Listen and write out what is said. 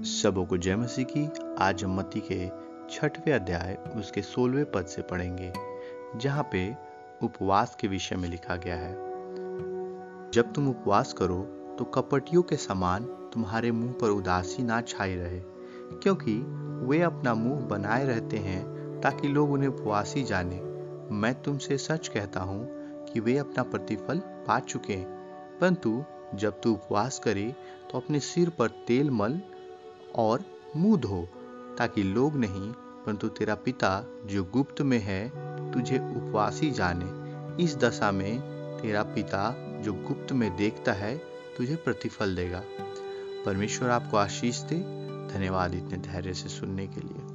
सबों को जय मसीह की। आज हम मत्ती के छठवें अध्याय, उसके सोलहवें पद से पढ़ेंगे, जहाँ पे उपवास के विषय में लिखा गया है। जब तुम उपवास करो तो कपटियों के समान तुम्हारे मुँह पर उदासी ना छाई रहे, क्योंकि वे अपना मुँह बनाए रहते हैं ताकि लोग उन्हें उपवासी जाने। मैं तुमसे सच कहता हूँ कि वे अपना प्रतिफल पा चुके हैं, परंतु जब तू उपवास करे तो अपने सिर पर तेल मल और मुँह धो, ताकि लोग नहीं, परंतु तेरा पिता जो गुप्त में है, तुझे उपवासी जाने। इस दशा में तेरा पिता जो गुप्त में देखता है, तुझे प्रतिफल देगा। परमेश्वर आपको आशीष दे। धन्यवाद इतने धैर्य से सुनने के लिए।